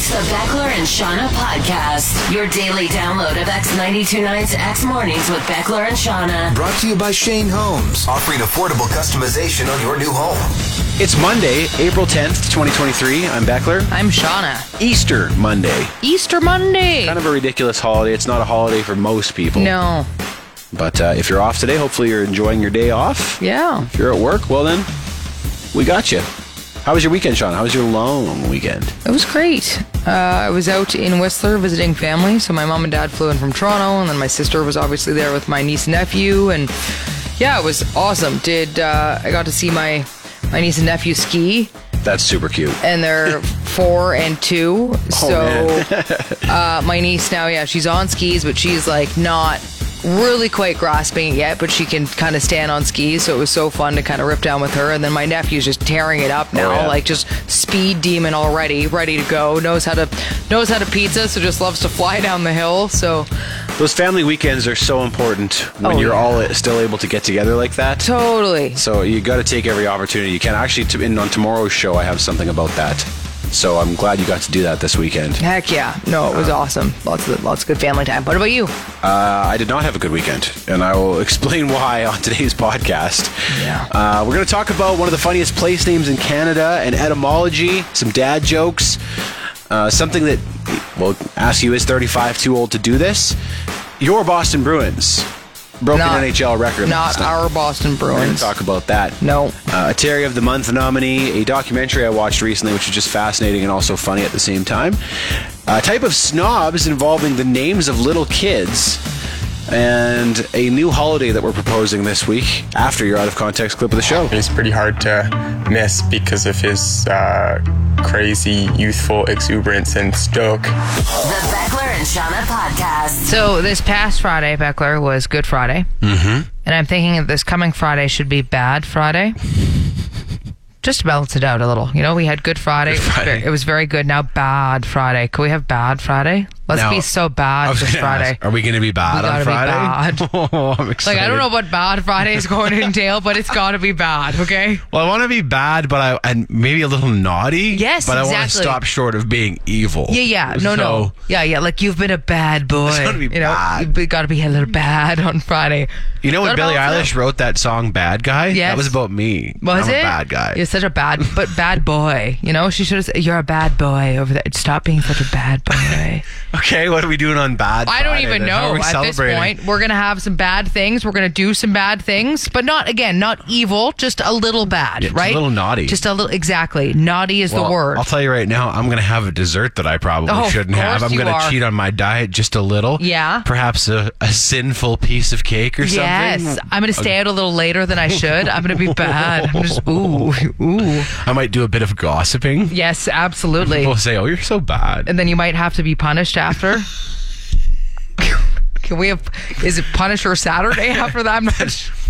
It's the Beckler and Seanna podcast, your daily download of X929's X Mornings with Beckler and Seanna. Brought to you by Shane Homes, offering affordable customization on your new home. It's Monday, April 10th, 2023. I'm Beckler. I'm Seanna. Easter Monday. Easter Monday. Kind of a ridiculous holiday. It's not a holiday for most people. No. But uh, if you're off today, hopefully you're enjoying your day off. Yeah. If you're at work, well then, we got you. How was your weekend, Sean? How was your long weekend? It was great. Uh, I was out in Whistler visiting family. So my mom and dad flew in from Toronto, and then my sister was obviously there with my niece and nephew. And yeah, it was awesome. Did uh, I got to see my my niece and nephew ski, That's super cute. and they're four and two. so uh, my niece now, yeah, she's on skis, but she's like not really quite grasping it yet, but she can kind of stand on skis. So it was so fun to kind of rip down with her. And then my nephew's just tearing it up oh, now, yeah. like just speed demon already, ready to go. Knows how to knows how to pizza, so just loves to fly down the hill. So Those family weekends are so important when Oh, you're yeah. all still able to get together like that. totally. So you got to take every opportunity you can. Actually, to, in, on tomorrow's show, I have something about that. So I'm glad you got to do that this weekend. Heck yeah. No, it was awesome. Lots of lots of good family time. What about you? Uh, I did not have a good weekend, and I will explain why on today's podcast. Yeah. Uh, we're going to talk about one of the funniest place names in Canada and etymology, some dad jokes, uh, something that, well, ask you, is 35 too old to do this? Your Boston Bruins broke Not- NHL record. Not our Boston Bruins. talk about that. No. Uh, a Terry of the Month nominee, a documentary I watched recently, which was just fascinating and also funny at the same time. A type of snobs involving the names of little kids. And a new holiday that we're proposing this week after your out of context clip of the show. He's pretty hard to miss because of his uh, crazy, youthful exuberance and stoke. The Beckler and Seanna podcast. So this past Friday, Beckler, was Good Friday. Mm-hmm. And I'm thinking that this coming Friday should be Bad Friday. Just to balance it out a little. You know, we had Good Friday. Good It was Friday. very- It was very good. Now Bad Friday. Could we have Bad Friday? Let's Now, be so bad this Friday. ask, are we going to be bad We on Friday? bad. oh, I'm Like. I don't know what Bad Friday is going to entail, but it's got to be bad. Okay. Well, I want to be bad, but I and maybe a little naughty. Yes, but I want to stop short of being evil. Yeah, yeah, no, no, yeah, yeah. Like you've been a bad boy. It's gotta be you know, bad. you've got to be a little bad on Friday. You know when Gotta Billie Eilish out. wrote that song "Bad Guy"? Yes. That was about me. Was I'm it? a bad guy. You're such a bad, but bad boy. You know, she should have said, "You're a bad boy over there. Stop being such a bad boy." Okay, what are we doing on Bad? I don't Friday even then? How know. are we At this celebrating? point, we're gonna have some bad things. We're gonna do some bad things, but not again, not evil. Just a little bad, right? just a right? little naughty. Just a little. Exactly. Naughty is Well, the word. I'll tell you right now, I'm going to have a dessert that I probably Oh, of shouldn't have. course I'm you to are. cheat on my diet just a little. Yeah. Perhaps a, a sinful piece of cake or Yes, something. I'm gonna stay out a little later than I should. I'm gonna be bad. I'm just ooh, ooh. I might do a bit of gossiping. Yes, absolutely. People say, "Oh, you're so bad." and then you might have to be punished after. Can we have? Is it Punisher Saturday after that? I'm not.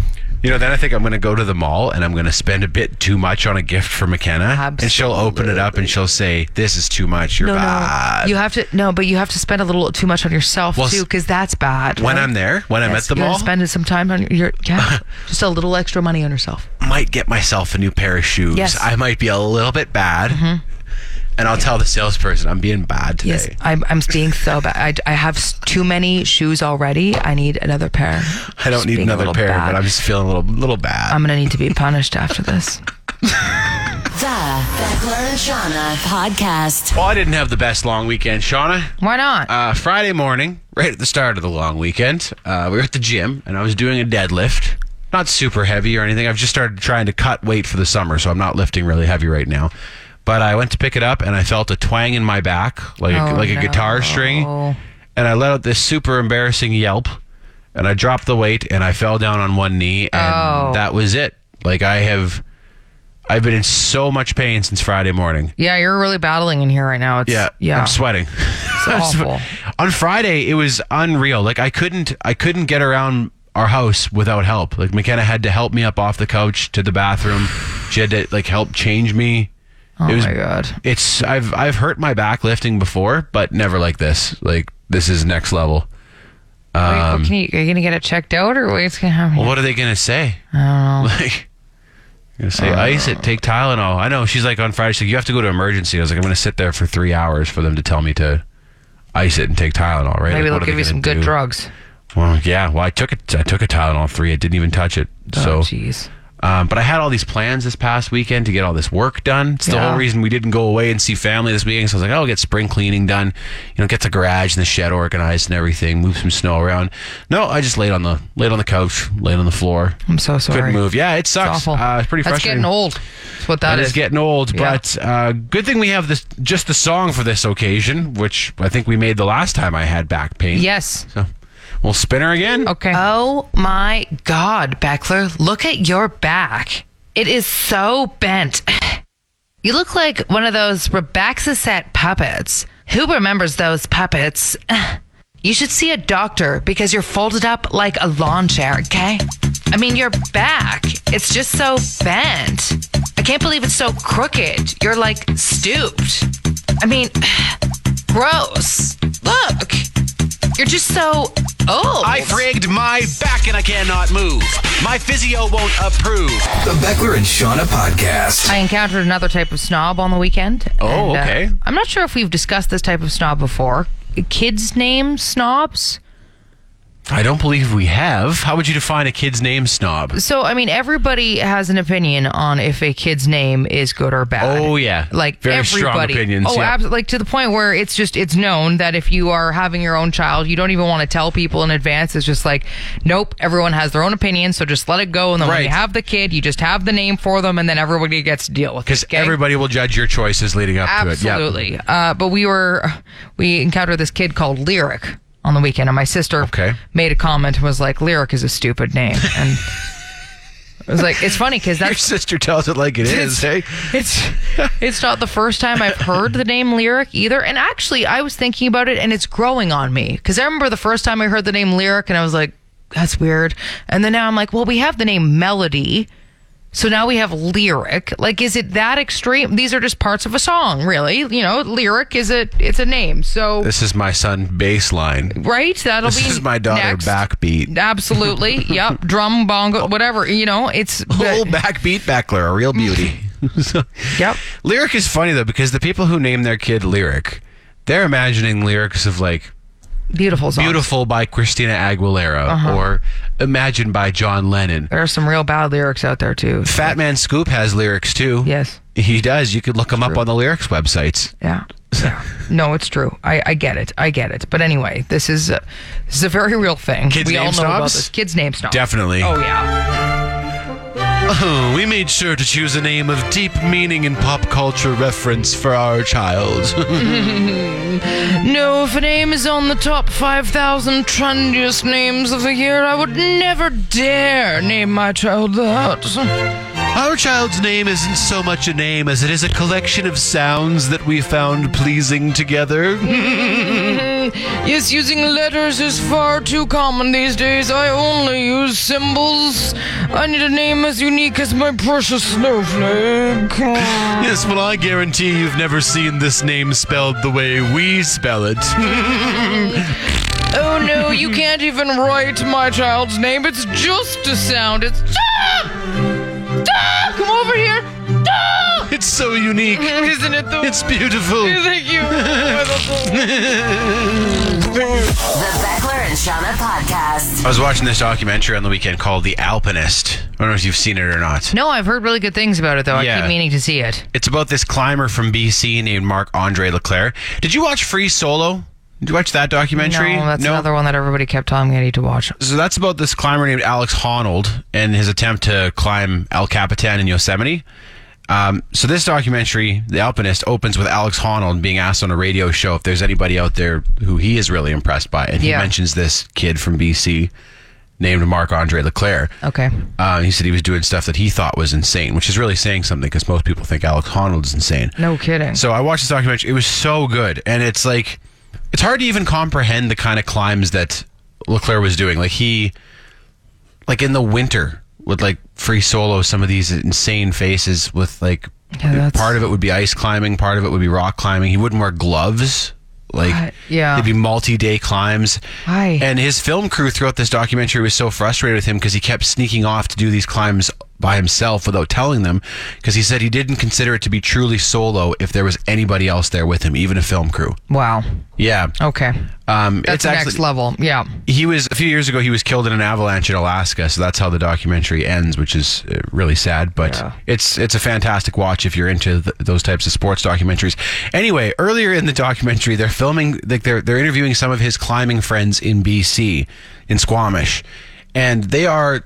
You know, then I think I'm going to go to the mall and I'm going to spend a bit too much on a gift for McKenna. And she'll open it up and she'll say, This is too much. You're No, bad. no. You have to no, but you have to spend a little too much on yourself Well, too, because that's bad. when right? I'm there, when I'm at the you mall, spend some time on your, yeah, just a little extra money on yourself. might get myself a new pair of shoes. Yes. Mm-hmm. I might be a little bit bad. And I'll tell the salesperson I'm being bad today. Yes, I'm, I'm being so bad. I, I have too many shoes already. I need another pair. I don't Just need another pair, bad. but I'm just feeling a little little bad. I'm gonna need to be punished after this. The Beckler and Seanna podcast. Well, I didn't have the best long weekend, Seanna. Why not? Uh, Friday morning, right at the start of the long weekend, uh, we were at the gym and I was doing a deadlift. Not super heavy or anything. I've just started trying to cut weight for the summer, so I'm not lifting really heavy right now. But I went to pick it up and I felt a twang in my back, like a, Oh, like a guitar string, and I let out this super embarrassing yelp. And I dropped the weight and I fell down on one knee, and Oh. that was it. Like I have, I've been in so much pain since Friday morning. yeah, you're really battling in here right now. It's, Yeah, yeah. I'm sweating. It's awful. On Friday, it was unreal. Like I couldn't, I couldn't get around our house without help. Like McKenna had to help me up off the couch to the bathroom. She had to like help change me. Oh was, my god. It's I've I've hurt my back lifting before, but never like this. Like this is next level. Wait, Um, can you, are you gonna get it checked out or what's gonna happen? Well, what are they gonna say? I don't know. Like, gonna say ice it, take Tylenol. I know. She's like on Friday. She's like, you have to go to emergency. I was like, I'm gonna sit there for three hours for them to tell me to ice it and take Tylenol. Right? Maybe Like, they'll give they you some good do? drugs. Well, yeah. Well, I took it. I took a Tylenol three. I didn't even touch it. Oh, So, jeez. Um, but I had all these plans this past weekend to get all this work done. It's the Yeah. whole reason we didn't go away and see family this weekend. So I was like, oh, I'll get spring cleaning done. You know, get the garage and the shed organized and everything. Move some snow around. No, I just laid on the laid on the couch, laid on the floor. I'm so sorry. Couldn't move. Yeah, it It's sucks. awful. Uh, it's pretty That's frustrating. getting old. That's what that That is. is getting old, Yeah. but uh, good thing we have this just the song for this occasion, which I think we made the last time I had back pain. Yes. So we'll spin her again. Okay. Oh my God, Beckler, look at your back. It is so bent. You look like one of those Rebecca set puppets. Who remembers those puppets? You should see a doctor because you're folded up like a lawn chair, okay? I mean, your back, it's just so bent. I can't believe it's so crooked. You're like stooped. I mean, gross. Look, you're just so old. I frigged my back and I cannot move. My physio won't approve. The Beckler and Seanna podcast. I encountered another type of snob on the weekend. Oh, and, uh, okay. I'm not sure if we've discussed this type of snob before. Kids' name snobs. I don't believe we have. How would you define a kid's name snob? So, I mean, everybody has an opinion on if a kid's name is good or bad. Oh, yeah. Like Very strong opinions, Oh, yeah. absolutely. Like to the point where it's just it's known that if you are having your own child, you don't even want to tell people in advance. It's just like, nope. Everyone has their own opinion, so just let it go. And then when you have the kid, you just have the name for them, and then everybody gets to deal with it. Because okay? everybody will judge your choices leading up to it. Yeah. Absolutely. Uh, but we were we encountered this kid called Lyric on the weekend, and my sister Okay. made a comment and was like, "Lyric is a stupid name," and I was like, it's funny because Your sister tells it like it is, hey? it's it's not the first time I've heard the name Lyric either. And actually, I was thinking about it, and it's growing on me because I remember the first time I heard the name Lyric, and I was like, "That's weird." And then now I'm like, "Well, we have the name Melody." So now we have lyric. Like, is it that extreme? These are just parts of a song, really. You know, lyric is a it's a name. So This is my son baseline. right, that'll This be This is my daughter next. backbeat. Absolutely, yep. Drum, bongo, whatever. You know, it's Whole backbeat backler, a real beauty. So- Yep. Lyric is funny though because the people who name their kid Lyric, they're imagining lyrics of like beautiful song. "Beautiful" by Christina Aguilera Uh-huh. or "Imagine" by John Lennon. There are some real bad lyrics out there too. Fat Man Scoop has lyrics too. Yes. He does. You could look him up on the lyrics websites. Yeah. Yeah. No, it's true. I, I get it. I get it. But anyway, this is a, this is a very real thing. Kids we name all know about this. Kids name snobs. Definitely. Oh yeah. Oh, we made sure to choose a name of deep meaning and pop culture reference for our child. No, if a name is on the top 5,000 trendiest names of the year, I would never dare name my child that. our child's name isn't so much a name as it is a collection of sounds that we found pleasing together. Yes, using letters is far too common these days. I only use symbols. I need a name as unique as my precious snowflake. yes, well, I guarantee you've never seen this name spelled the way we spell it. Oh no, you can't even write my child's name. It's just a sound. It's da! Ah! It's so unique. Isn't it though? It's beautiful. Thank you. The Beckler and Seanna podcast. I was watching this documentary on the weekend called The Alpinist. I don't know if you've seen it or not. no, I've heard really good things about it though. I Yeah. keep meaning to see it. It's about this climber from BC named Marc Andre Leclerc. Did you watch Free Solo? Did you watch that documentary? No, that's another one that everybody kept telling me I need to watch. So that's about this climber named Alex Honnold and his attempt to climb El Capitan in Yosemite. Um, so this documentary, The Alpinist, opens with Alex Honnold being asked on a radio show if there's anybody out there who he is really impressed by, and he Yeah. mentions this kid from BC named Marc Andre Leclerc. Okay. Uh, he said he was doing stuff that he thought was insane, which is really saying something because most people think Alex Honnold is insane. No kidding. So I watched this documentary. It was so good, and it's like it's hard to even comprehend the kind of climbs that Leclerc was doing. Like he, like in the winter, would like free solo some of these insane faces with like Yeah, part of it would be ice climbing, part of it would be rock climbing. He wouldn't wear gloves. Like What? Yeah. it'd be multi-day climbs. Why? And his film crew throughout this documentary was so frustrated with him because he kept sneaking off to do these climbs by himself without telling them because he said he didn't consider it to be truly solo if there was anybody else there with him, even a film crew. Wow. Yeah. Okay. Um, That's it's the actually, next level. Yeah. he was a few years ago. He was killed in an avalanche in Alaska, so that's how the documentary ends, which is uh, really sad. But Yeah. it's it's a fantastic watch if you're into th- those types of sports documentaries. Anyway, earlier in the documentary, they're filming like they're they're interviewing some of his climbing friends in BC in Squamish, and they are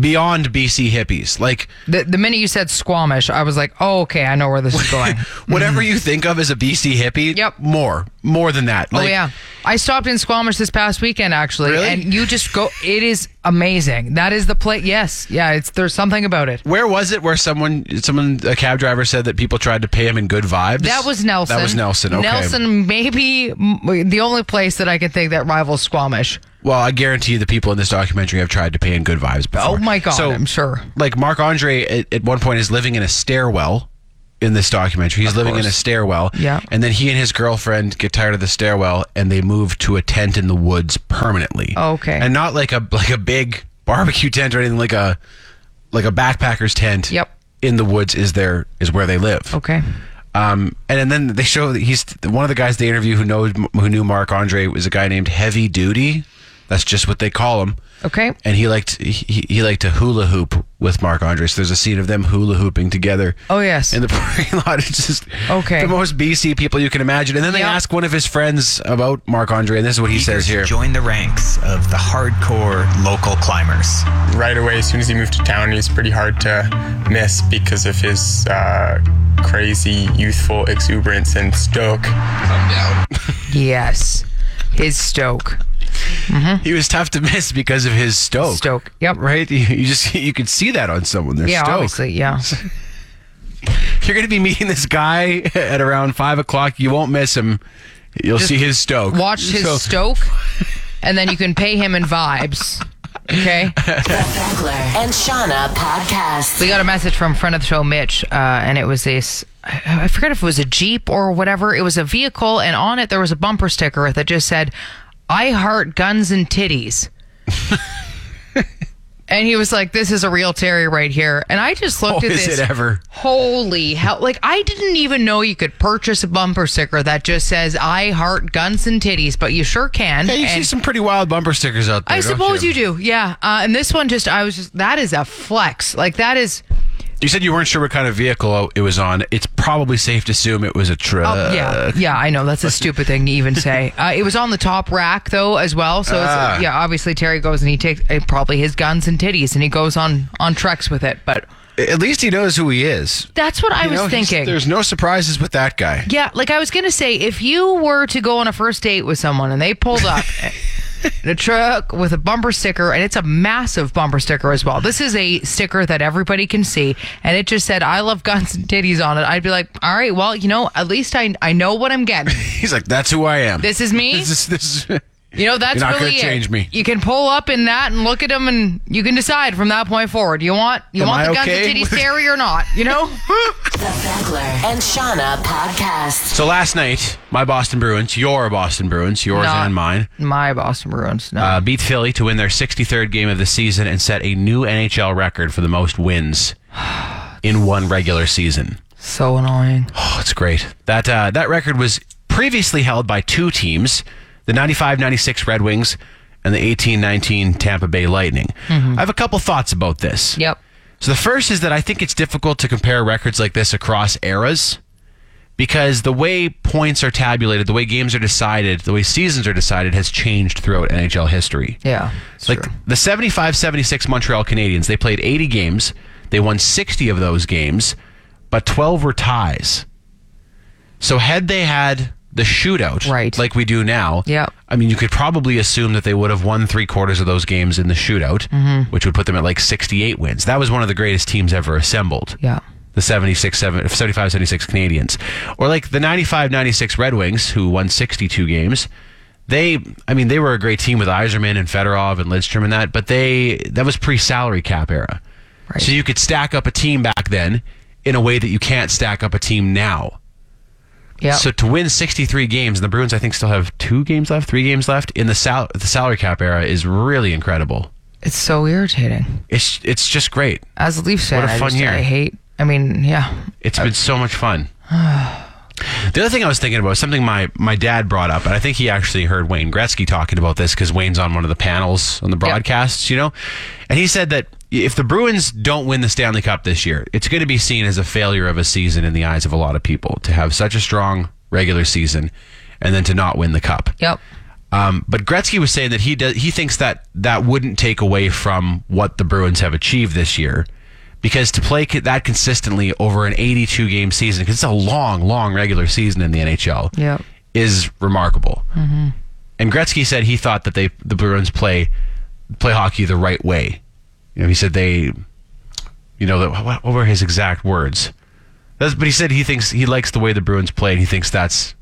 beyond BC hippies. Like The, the minute you said Squamish, I was like, oh, okay, I know where this is going. whatever you think of as a BC hippie, Yep. more more than that. oh, yeah. I stopped in Squamish this past weekend, actually. Really? And you just go, it is amazing. That is the place. Yes. Yeah. It's There's something about it. Where was it where someone, someone, a cab driver said that people tried to pay him in good vibes? That was Nelson. That was Nelson. Okay. Nelson, maybe the only place that I can think that rivals Squamish. Well, I guarantee you the people in this documentary have tried to pay in good vibes before. Oh my God, so, I'm sure. Like Marc Andre at, at one point is living in a stairwell in this documentary. He's living in a stairwell. Yeah. And then he and his girlfriend get tired of the stairwell and they move to a tent in the woods permanently. Oh, Okay. And not like a like a big barbecue tent or anything like a like a backpacker's tent. Yep. In the woods is there is where they live. Okay. Um, and, and then they show that he's one of the guys they interview who knows who knew Marc Andre was a guy named Heavy Duty. That's just what they call him. Okay. And he liked he, he liked to hula hoop with Marc Andre. So there's a scene of them hula hooping together. Oh, yes. In the parking lot, it's just Okay. the most BC people you can imagine. And then they Yep. ask one of his friends about Marc Andre, and this is what he says here. Join the ranks of the hardcore local climbers. right away, as soon as he moved to town, he was pretty hard to miss because of his uh, crazy, youthful exuberance and stoke. Yes. His Stoke. He was tough to miss because of his stoke. Stoke. Yep. Right? You, you just you could see that on someone. They're Yeah, stoked. obviously. Yeah. You're going to be meeting this guy at around five o'clock. You won't miss him. You'll Just see his stoke. Watch his So- Stoke, and then you can pay him in vibes. Okay. The Beckler and Seanna podcast. We got a message from friend of the show, Mitch, uh, and it was this. I I forget if it was a Jeep or whatever. It was a vehicle, and on it there was a bumper sticker that just said, "I heart guns and titties." and he was like, "This is a real Terry right here." And I just looked Oh, at is this. it ever? Holy hell! Like I didn't even know you could purchase a bumper sticker that just says "I heart guns and titties," but you sure can. Yeah, you see some pretty wild bumper stickers out there. I suppose you? you do, yeah. Uh, and this one just, I was just, that is a flex. Like that is, You said you weren't sure what kind of vehicle it was on. It's probably safe to assume it was a truck. oh, yeah, yeah. I know that's a stupid thing to even say. Uh, it was on the top rack though as well. So Ah. it's, yeah, obviously Terry goes and he takes uh, probably his guns and titties and he goes on on treks with it. But At least he knows who he is. that's what I was know, thinking. There's no surprises with that guy. Yeah, like I was gonna say, if you were to go on a first date with someone and they pulled up in a truck with a bumper sticker, and it's a massive bumper sticker as well. This is a sticker that everybody can see, and it just said "I love guns and titties" on it. I'd be like, all right, well, you know, at least I I know what I'm getting. He's like, that's who I am. This is me. This is, this is, You know, that's You're not really gonna change it. me. You can pull up in that and look at them, and you can decide from that point forward. You want you Am want I the guns okay? and titties Terry or not? You know. The Beckler and Seanna podcast. so last night, my Boston Bruins, your Boston Bruins, yours Not and mine, My Boston Bruins. No. uh, beat Philly to win their 63rd game of the season and set a new NHL record for the most wins in one regular season. so annoying. Oh, it's great. That uh, that record was previously held by two teams, the 95-96 Red Wings and the 18-19 Tampa Bay Lightning. Mm-hmm. I have a couple thoughts about this. Yep. So the first is that I think it's difficult to compare records like this across eras because the way points are tabulated, the way games are decided, the way seasons are decided has changed throughout NHL history. Yeah. Like true. the 75 76 Montreal Canadiens, they played 80 games. They won 60 of those games, but 12 were ties. So had they had the shootout, Right. like we do now, Yeah. I mean, you could probably assume that they would have won three quarters of those games in the shootout, Mm-hmm. which would put them at like 68 wins. That was one of the greatest teams ever assembled Yeah. the 76 7, 75 76 Canadiens or like the 95 96 Red Wings who won 62 games they I mean they were a great team with Yzerman and Fedorov and Lidstrom and that but they that was pre-salary cap era Right. so you could stack up a team back then in a way that you can't stack up a team now Yeah. so to win 63 games and the Bruins I think still have two games left three games left in the sal- the salary cap era is really incredible It's so irritating. It's it's just great. As a Leafs fan, What a fun just, year. I hate. I mean, yeah. It's been so much fun. The other thing I was thinking about, something my, my dad brought up, and I think he actually heard Wayne Gretzky talking about this because Wayne's on one of the panels on the broadcasts, you know? And he said that if the Bruins don't win the Stanley Cup this year, it's going to be seen as a failure of a season in the eyes of a lot of people to have such a strong regular season and then to not win the Cup. Yep. Um, but Gretzky was saying that he does, he thinks that that wouldn't take away from what the Bruins have achieved this year, because to play that consistently over an 82 game season, because it's a long, long regular season in the NHL, Yep. is remarkable. And Gretzky said he thought that they the Bruins play play hockey the right way. You know, he said they, you know, the, what, what were his exact words? That's, but he said he thinks he likes the way the Bruins play, and he thinks that's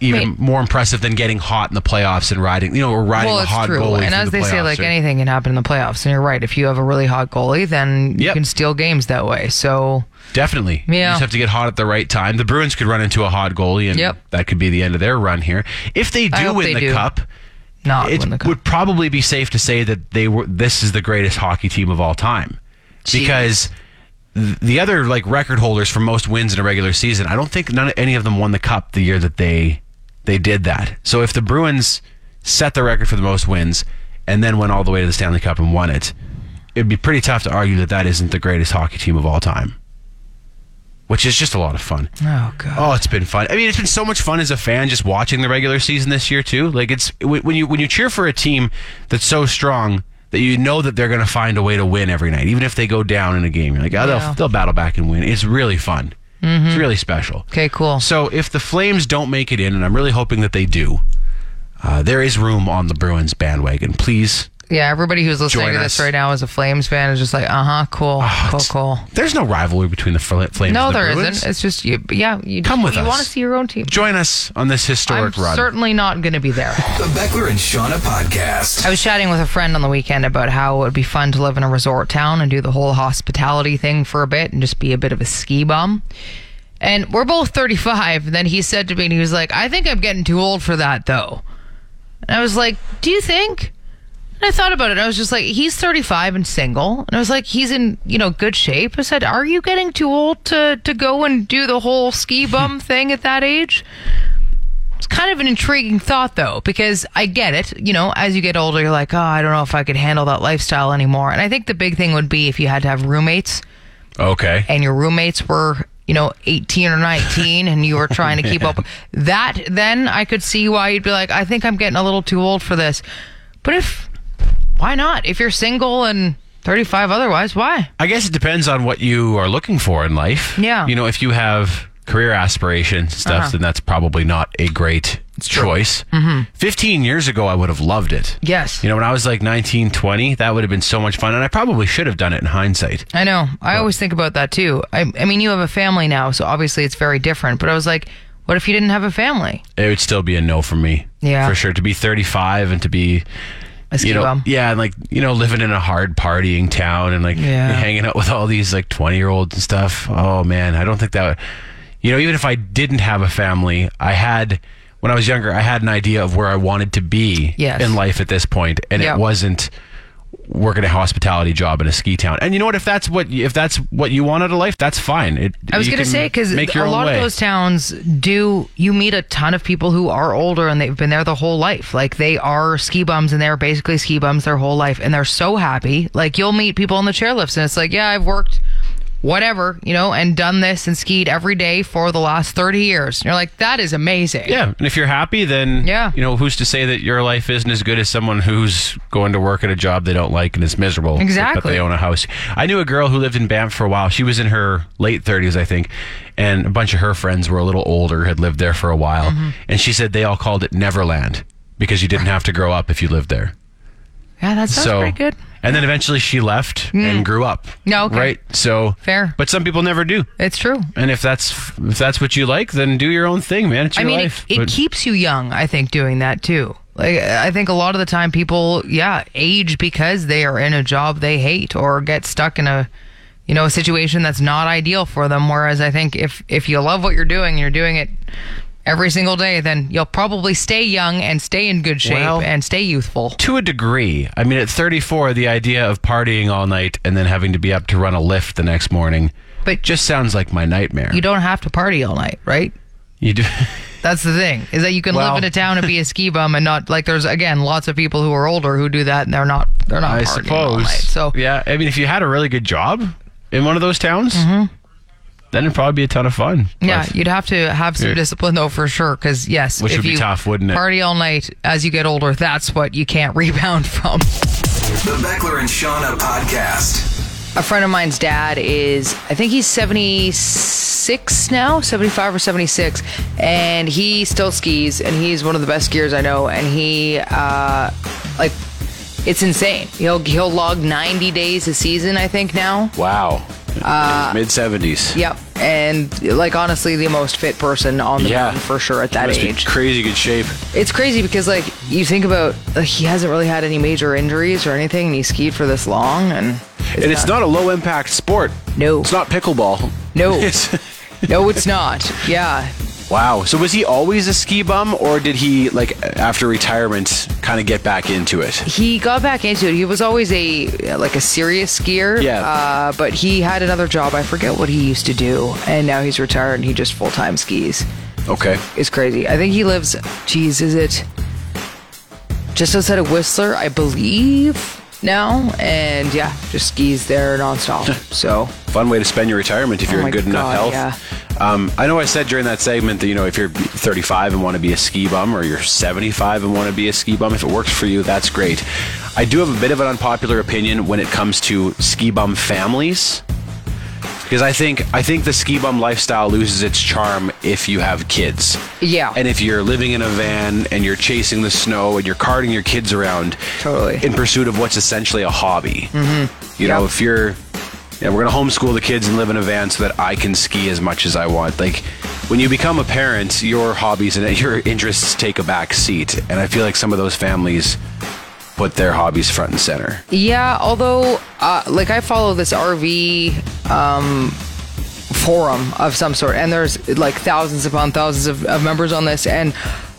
even Wait. more impressive than getting hot in the playoffs and riding, you know, or riding Well, a it's hot true. goalie. And as the they say, like or- anything can happen in the playoffs. And you're right. If you have a really hot goalie, then you Yep. can steal games that way. So Definitely. yeah. You just have to get hot at the right time. The Bruins could run into a hot goalie, and Yep. that could be the end of their run here. If they do win the do. cup, not it win the cup. would probably be safe to say that they were. This is the greatest hockey team of all time, because the other like record holders for most wins in a regular season, I don't think none any of them won the cup the year that they they did that. So if the Bruins set the record for the most wins and then went all the way to the Stanley Cup and won it, it'd be pretty tough to argue that that isn't the greatest hockey team of all time. Which is just a lot of fun. oh god. Oh, it's been fun. I mean, it's been so much fun as a fan just watching the regular season this year too. Like it's when you when you cheer for a team that's so strong that you know that they're going to find a way to win every night, even if they go down in a game. You're like, oh, Yeah. they'll they'll battle back and win. It's really fun. It's really special. Okay, cool. So if the Flames don't make it in, and I'm really hoping that they do, uh, there is room on the Bruins bandwagon. Please, Yeah, everybody who's listening Join to this us. right now is a Flames fan is just like, uh huh, cool, Oh, cool, it's- cool. there's no rivalry between the Fl- Flames. No, and the there Bruins. not It's just you. Yeah, you Come with you us. want to see your own team. Join us on this I'm historic run. certainly not going to be there. The Beckler and Seanna podcast. I was chatting with a friend on the weekend about how it would be fun to live in a resort town and do the whole hospitality thing for a bit and just be a bit of a ski bum. And we're both 35. And then he said to me, and he was like, I think I'm getting too old for that, though. And I was like, Do you think? And I thought about it. I was just like, he's 35 and single. And I was like, he's in, you know, good shape. I said, are you getting too old to, to go and do the whole ski bum thing at that age? It's kind of an intriguing thought, though, because I get it. You know, as you get older, you're like, oh, I don't know if I could handle that lifestyle anymore. And I think the big thing would be if you had to have roommates okay. and your roommates were, you know, 18 or 19 and you were trying to keep up. That, then I could see why you'd be like, I think I'm getting a little too old for this. But if, why not? If you're single and 35 otherwise, why? I guess it depends on what you are looking for in life. Yeah. You know, if you have career aspirations and stuff, Uh-huh. then that's probably not a great choice. Mm-hmm. 15 years ago, I would have loved it. Yes. You know, when I was like 19, 20, that would have been so much fun. And I probably should have done it in hindsight. I know. I always think about that too. I, I mean, you have a family now, so obviously it's very different. But I was like, what if you didn't have a family? It would still be a no for me. Yeah. For sure. To be 35 and to be. You know, bum. yeah, and like you know, living in a hard partying town and like Yeah. hanging out with all these like twenty year olds and stuff. Oh man, I don't think that. Would, you know, even if I didn't have a family, I had when I was younger, I had an idea of where I wanted to be Yes. in life at this point, and Yeah. it wasn't working a hospitality job in a ski town. And you know what? If that's what if that's what you want out of life, that's fine. It, I was going to say because a lot of those towns do. You meet a ton of people who are older and they've been there the whole life. Like they are ski bums and they're basically ski bums their whole life, and they're so happy. Like you'll meet people on the chairlifts and it's like, yeah, I've worked whatever, you know, and done this and skied every day for the last thirty years. And you're like, that is amazing. Yeah, and if you're happy, then Yeah. you know who's to say that your life isn't as good as someone who's going to work at a job they don't like and is miserable. Exactly. But they own a house. I knew a girl who lived in Banff for a while. She was in her late 30s, I think, and a bunch of her friends were a little older, had lived there for a while, Mm-hmm. and she said they all called it Neverland because you didn't have to grow up if you lived there. yeah, that sounds so, pretty good. And then eventually she left and hmm. grew up. No, okay. right. So Fair. but some people never do. It's true. And if that's if that's what you like, then do your own thing, man. It's I mean, life. it, it But- keeps you young. I think doing that too. Like I think a lot of the time people, yeah, age because they are in a job they hate or get stuck in a, you know, a situation that's not ideal for them. Whereas I think if if you love what you're doing, and you're doing it every single day, then you'll probably stay young and stay in good shape Well- and stay youthful. To a degree. I mean, at 34, the idea of partying all night and then having to be up to run a lift the next morning But just sounds like my nightmare. you don't have to party all night, right? You do. That's the thing is that you can Well- live in a town and be a ski bum and not like there's again lots of people who are older who do that and they're not they're not I partying all suppose. night. So yeah, I mean, if you had a really good job in one of those towns, mm-hmm. Then it'd probably be a ton of fun. Yeah, But- you'd have to have some Yeah. discipline though for sure. Because yes, Which if would be you tough, wouldn't it? Party all night as you get older. That's what you can't rebound from. The Beckler and Seanna podcast. A friend of mine's dad is, I think he's 76 now, 75 or 76, and he still skis, and he's one of the best skiers I know. And he, uh, like, it's insane. He'll he'll log 90 days a season, I think now. Wow. Uh, Mid 70s. Yep, and like honestly, the most fit person on the Yeah. mountain for sure at that age. crazy good shape. It's crazy because like you think about like, he hasn't really had any major injuries or anything, and he skied for this long, and and it's not a low impact sport. No. It's not pickleball. No. No, it's not. Yeah, wow. So was he always a ski bum or did he like after retirement kind of get back into it? he got back into it. He was always a like a serious skier. Yeah. Uh, but he had another job. I forget what he used to do, and now he's retired and he just full time skis. Okay. It's crazy. I think he lives. Geez, is it just outside of Whistler? I believe now, and yeah, just skis there nonstop. so Fun way to spend your retirement if you're Oh in my good enough God, health. Um, I know I said during that segment that you know if you're 35 and want to be a ski bum, or you're 75 and want to be a ski bum, if it works for you, that's great. I do have a bit of an unpopular opinion when it comes to ski bum families, because I think I think the ski bum lifestyle loses its charm if you have kids. Yeah. And if you're living in a van and you're chasing the snow and you're carting your kids around, Totally. in pursuit of what's essentially a hobby. Mm-hmm. You know, if you're yeah, we're gonna homeschool the kids and live in a van so that I can ski as much as I want. Like when you become a parent, your hobbies and your interests take a back seat, and I feel like some of those families put their hobbies front and center. Yeah, although, uh, like, I follow this RV um, forum of some sort, and there's like thousands upon thousands of, of members on this, and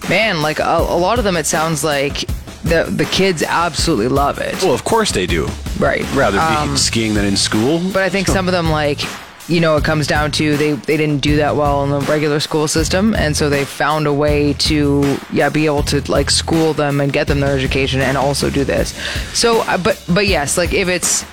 man, like a, a lot of them, it sounds like the the kids absolutely love it. Well, of course they do. Right. Rather be skiing than in school. But I think some of them, like, you know, it comes down to they, they didn't do that well in the regular school system. And so they found a way to, yeah, be able to, like, school them and get them their education and also do this. So, uh, but, but yes, like, if it's,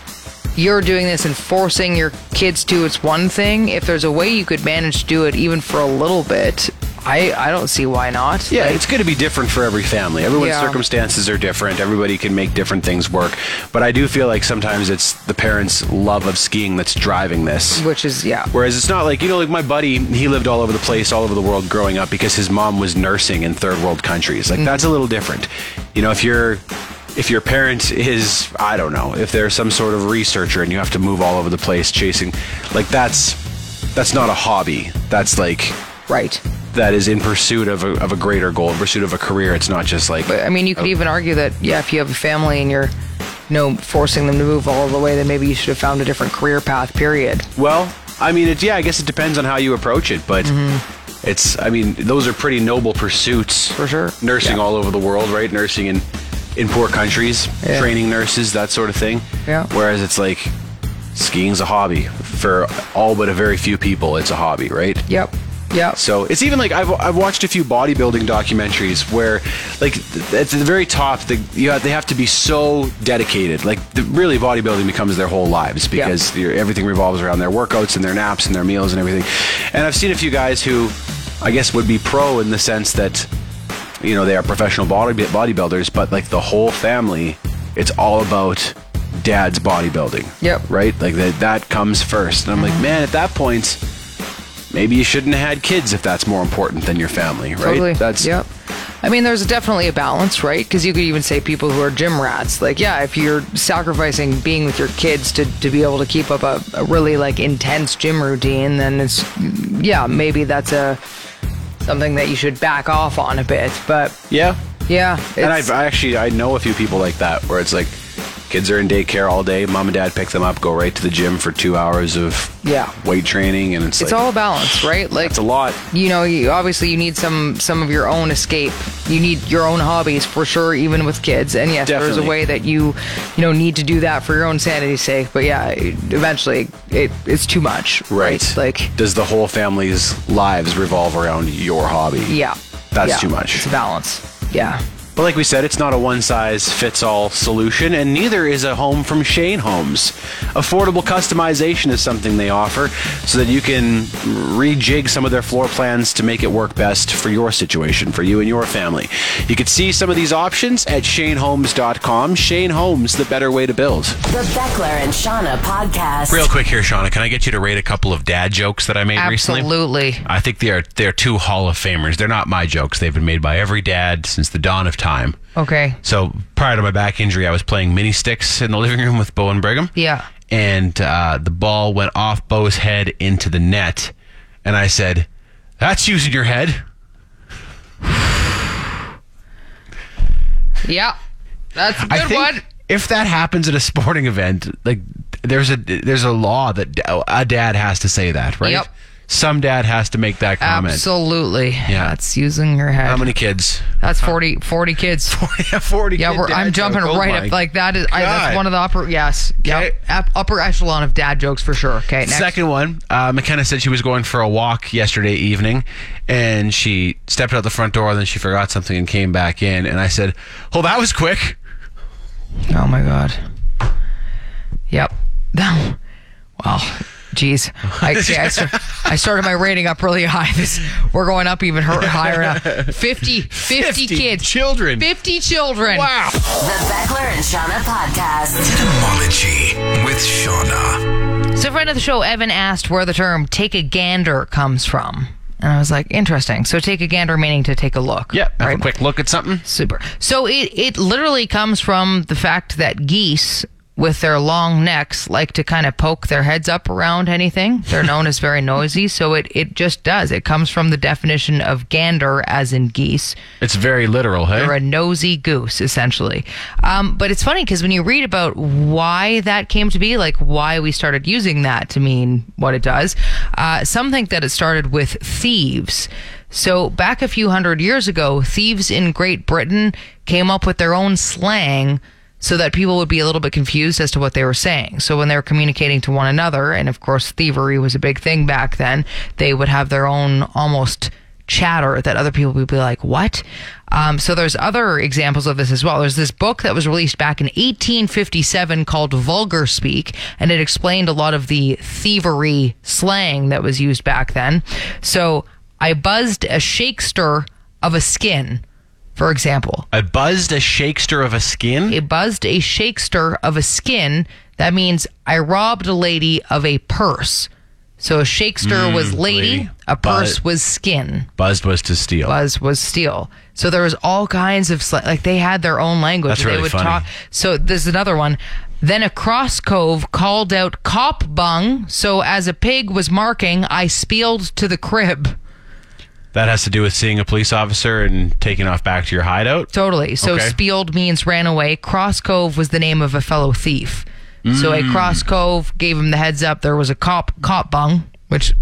you're doing this and forcing your kids to, it's one thing. If there's a way you could manage to do it even for a little bit, I, I don't see why not. Yeah, Like, it's going to be different for every family. Everyone's Yeah. circumstances are different. Everybody can make different things work. But I do feel like sometimes it's the parents' love of skiing that's driving this. which is, yeah. Whereas it's not like, you know, like my buddy, he lived all over the place, all over the world growing up because his mom was nursing in third world countries. Like, that's a mm-hmm. little different. You know, if you're. If your parent is, I don't know, if they're some sort of researcher and you have to move all over the place chasing, like that's that's not a hobby. That's like Right. That is in pursuit of a, of a greater goal, in pursuit of a career. It's not just like But I mean, you could even argue that yeah, if you have a family and you're, you know, forcing them to move all the way, then maybe you should have found a different career path. Period. Well, I mean, it, yeah, I guess it depends on how you approach it, but it's, I mean, those are pretty noble pursuits. Mm-hmm. For sure. Nursing Yeah. all over the world, right? Nursing in, in poor countries, Yeah. training nurses, that sort of thing. Yeah. Whereas it's like skiing's a hobby for all but a very few people. It's a hobby, right? Yep. Yep. So it's even like I've, I've watched a few bodybuilding documentaries where, like, at the very top, the, you have, they have to be so dedicated. Like, the, really, bodybuilding becomes their whole lives because everything revolves around their workouts and their naps and their meals and everything. And I've seen a few guys who, I guess, would be pro in the sense that, you know, they are professional body bodybuilders, but like the whole family, it's all about dad's bodybuilding. Yep. Right? Like that that comes first. And I'm like, man, at that point, maybe you shouldn't have had kids if that's more important than your family, right? Totally. That's yep. I mean, there's definitely a balance, right? Because you could even say people who are gym rats. Like, yeah, if you're sacrificing being with your kids to, to be able to keep up a, a really like intense gym routine, then it's yeah, maybe that's a something that you should back off on a bit. But yeah. yeah, And I've I actually I know a few people like that where it's like Kids are in daycare all day. Mom and dad pick them up, go right to the gym for two hours of Yeah. weight training, and it's, It's like all a balance, right? Like it's a lot. you know, you obviously you need some some of your own escape. You need your own hobbies for sure, even with kids. And yes, there's a way that you you know need to do that for your own sanity's sake. But yeah, eventually it it's too much, right? Like does the whole family's lives revolve around your hobby? yeah, That's Yeah. too much. It's a balance. Yeah. But like we said, it's not a one size fits all solution, and neither is a home from Shane Homes. Affordable customization is something they offer so that you can rejig some of their floor plans to make it work best for your situation, for you and your family. You can see some of these options at shanehomes.com. Shane Homes, the better way to build. The Beckler and Seanna podcast. Real quick here, Seanna, can I get you to rate a couple of dad jokes that I made recently? Absolutely. I think they are they're two Hall of Famers. They're not my jokes. They've been made by every dad since the dawn of time. Okay. So prior to my back injury, I was playing mini sticks in the living room with Bo and Brigham. Yeah. And uh, the ball went off Bo's head into the net, and I said, "That's using your head." Yeah. That's a good I think one. if that happens at a sporting event, like there's a there's a law that a dad has to say that, right? Yep. Some dad has to make that comment. Absolutely. Yeah. That's using your head. How many kids? That's 40, 40 kids. Forty. Yeah, kid we're, I'm jumping joke. Oh right my up. Like that is I, that's one of the upper. Yes, yep, upper echelon of dad jokes for sure. Okay, next. Second one, uh, McKenna said she was going for a walk yesterday evening, and she stepped out the front door, and then she forgot something and came back in. And I said, "Oh, that was quick." Oh my god. Yep. well, geez. I, see, I, start, I started my rating up really high. This we're going up even higher now. 50, 50, 50 kids, children. 50 children. Wow. The Beckler and Seanna podcast. Etymology with Seanna. So, friend of the show, Evan asked where the term "take a gander" comes from, and I was like, interesting. So, take a gander meaning to take a look. Yeah, have right? a quick look at something. Super. So it it literally comes from the fact that geese with their long necks like to kind of poke their heads up around anything. They're known as very noisy, so it it just does. It comes from the definition of gander as in geese. It's very literal, hey? They're a nosy goose, essentially. Um, but it's funny because when you read about why that came to be, like why we started using that to mean what it does, uh, some think that it started with thieves. So back a few hundred years ago, thieves in Great Britain came up with their own slang so that people would be a little bit confused as to what they were saying. So when they were communicating to one another, and of course thievery was a big thing back then, they would have their own almost chatter that other people would be like, "What?" Um, so there's other examples of this as well. There's this book that was released back in 1857 called Vulgar Speak, and it explained a lot of the thievery slang that was used back then. So I buzzed a shakester of a skin, for example. I buzzed a shakester of a skin. I buzzed a shakester of a skin. That means I robbed a lady of a purse. So a shakester was mm, lady, lady. a purse Buzz- was skin Buzzed was to steal. buzz was steal. So there was all kinds of sla- like they had their own language. That's they really would funny. talk. So there's another one. Then a cross cove called out cop bung. So as a pig was marking, I spieled to the crib. That has to do with seeing a police officer and taking off back to your hideout. Totally. So Okay. spieled means ran away. Cross cove was the name of a fellow thief. So a mm. cross cove gave him the heads up. There was a cop cop bung, which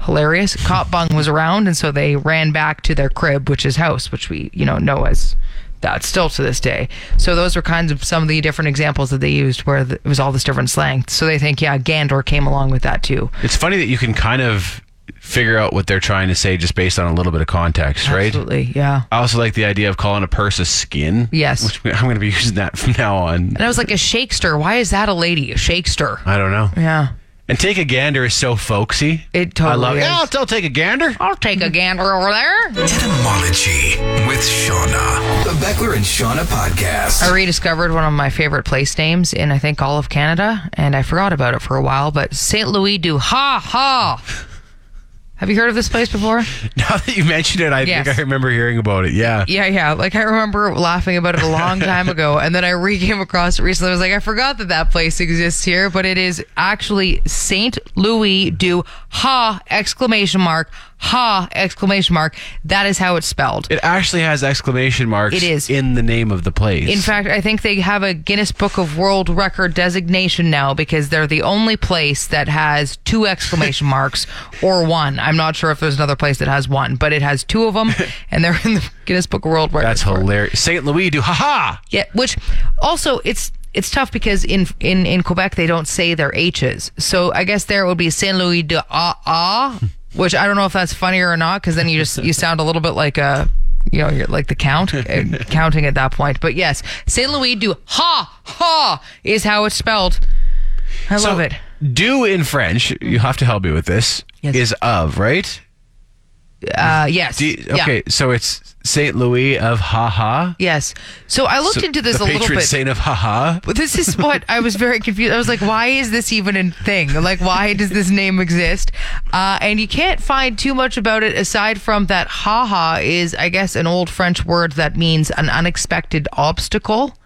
hilarious. Cop bung was around, and so they ran back to their crib, which is house, which we you know know as that still to this day. So those were kinds of some of the different examples that they used where the, it was all this different slang. So they think yeah, gander came along with that too. It's funny that you can kind of figure out what they're trying to say just based on a little bit of context, right? Absolutely, yeah. I also like the idea of calling a purse a skin. Yes. Which I'm going to be using that from now on. And I was like a shakester. Why is that a lady? A shakester. I don't know. Yeah. And take a gander is so folksy. It totally I love. is. Yeah, I'll, I'll take a gander. I'll take a gander over there. Etymology with Seanna. The Beckler and Seanna podcast. I rediscovered one of my favorite place names in I think all of Canada, and I forgot about it for a while. But St. Louis du ha ha. Have you heard of this place before? Now that you mentioned it, I Yes. think I remember hearing about it. Yeah. Yeah, yeah. Like I remember laughing about it a long time ago, and then I re came across it recently. I was like, I forgot that that place exists here, but it is actually Saint Louis du Ha exclamation mark ha exclamation mark. That is how it's spelled. It actually has exclamation marks It is. in the name of the place. In fact, I think they have a Guinness Book of World Record designation now because they're the only place that has two exclamation marks or one. I'm not sure if there's another place that has one, but it has two of them, and they're in the Guinness Book of World Record. That's hilarious. St. Louis do haha. Yeah, which also it's it's tough because in in in Quebec they don't say their H's. So I guess there would be Saint Louis de ah ah, which I don't know if that's funnier or not because then you just you sound a little bit like a you know you're like the count uh, counting at that point. But yes, Saint Louis du ha ha is how it's spelled. I love it. Do in French, you have to help me with this, Yes. is of, right? Uh, yes. You- Yeah. okay, so it's St. Louis of haha. Yes. So I looked So into this a little patron bit. saint of haha. But this is what I was very confused. I was like, why is this even a thing? Like, why does this name exist? Uh, and you can't find too much about it aside from that haha is, I guess, an old French word that means an unexpected obstacle.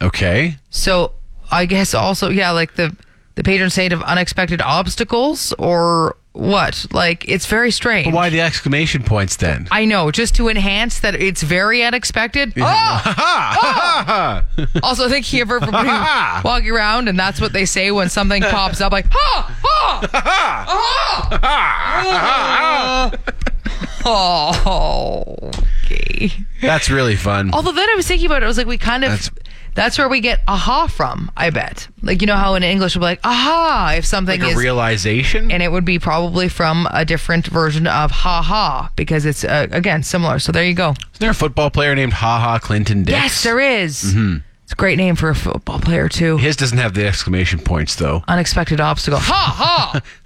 Okay. So I guess also, yeah, like the, the patron saint of unexpected obstacles or what? Like, it's very strange. But why the exclamation points then? I know, just to enhance that it's very unexpected. Oh! oh! also, I think you ever everybody walking around and that's what they say when something pops up, like ha ha ha. Oh, okay. That's really fun. Although then I was thinking about it, I was like, we kind of. That's- That's, where we get aha from. I bet. Like you know how in English we'll be like aha if something like a is realization. and it would be probably from a different version of ha ha because it's uh, again similar. So there you go. Is there a football player named Ha Ha Clinton Dix? Yes, there is. It's a great name for a football player too. His doesn't have the exclamation points though. Unexpected obstacle. Ha ha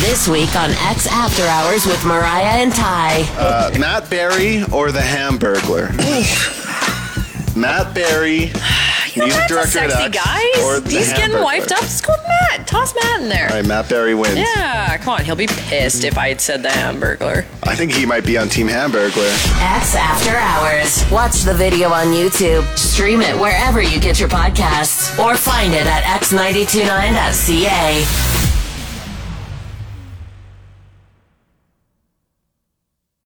This week on X After Hours with Mariah and Ty. Uh, Matt Berry or the Hamburglar? Matt Berry, music Matt's a director at sexy X, guy. the He's getting Hamburglar? wiped up. Just go with Matt. Toss Matt in there. All right, Matt Berry wins. Yeah, come on. He'll be pissed if I had said the Hamburglar. I think he might be on Team Hamburglar. X After Hours. Watch the video on YouTube. Stream it wherever you get your podcasts or find it at x929.ca.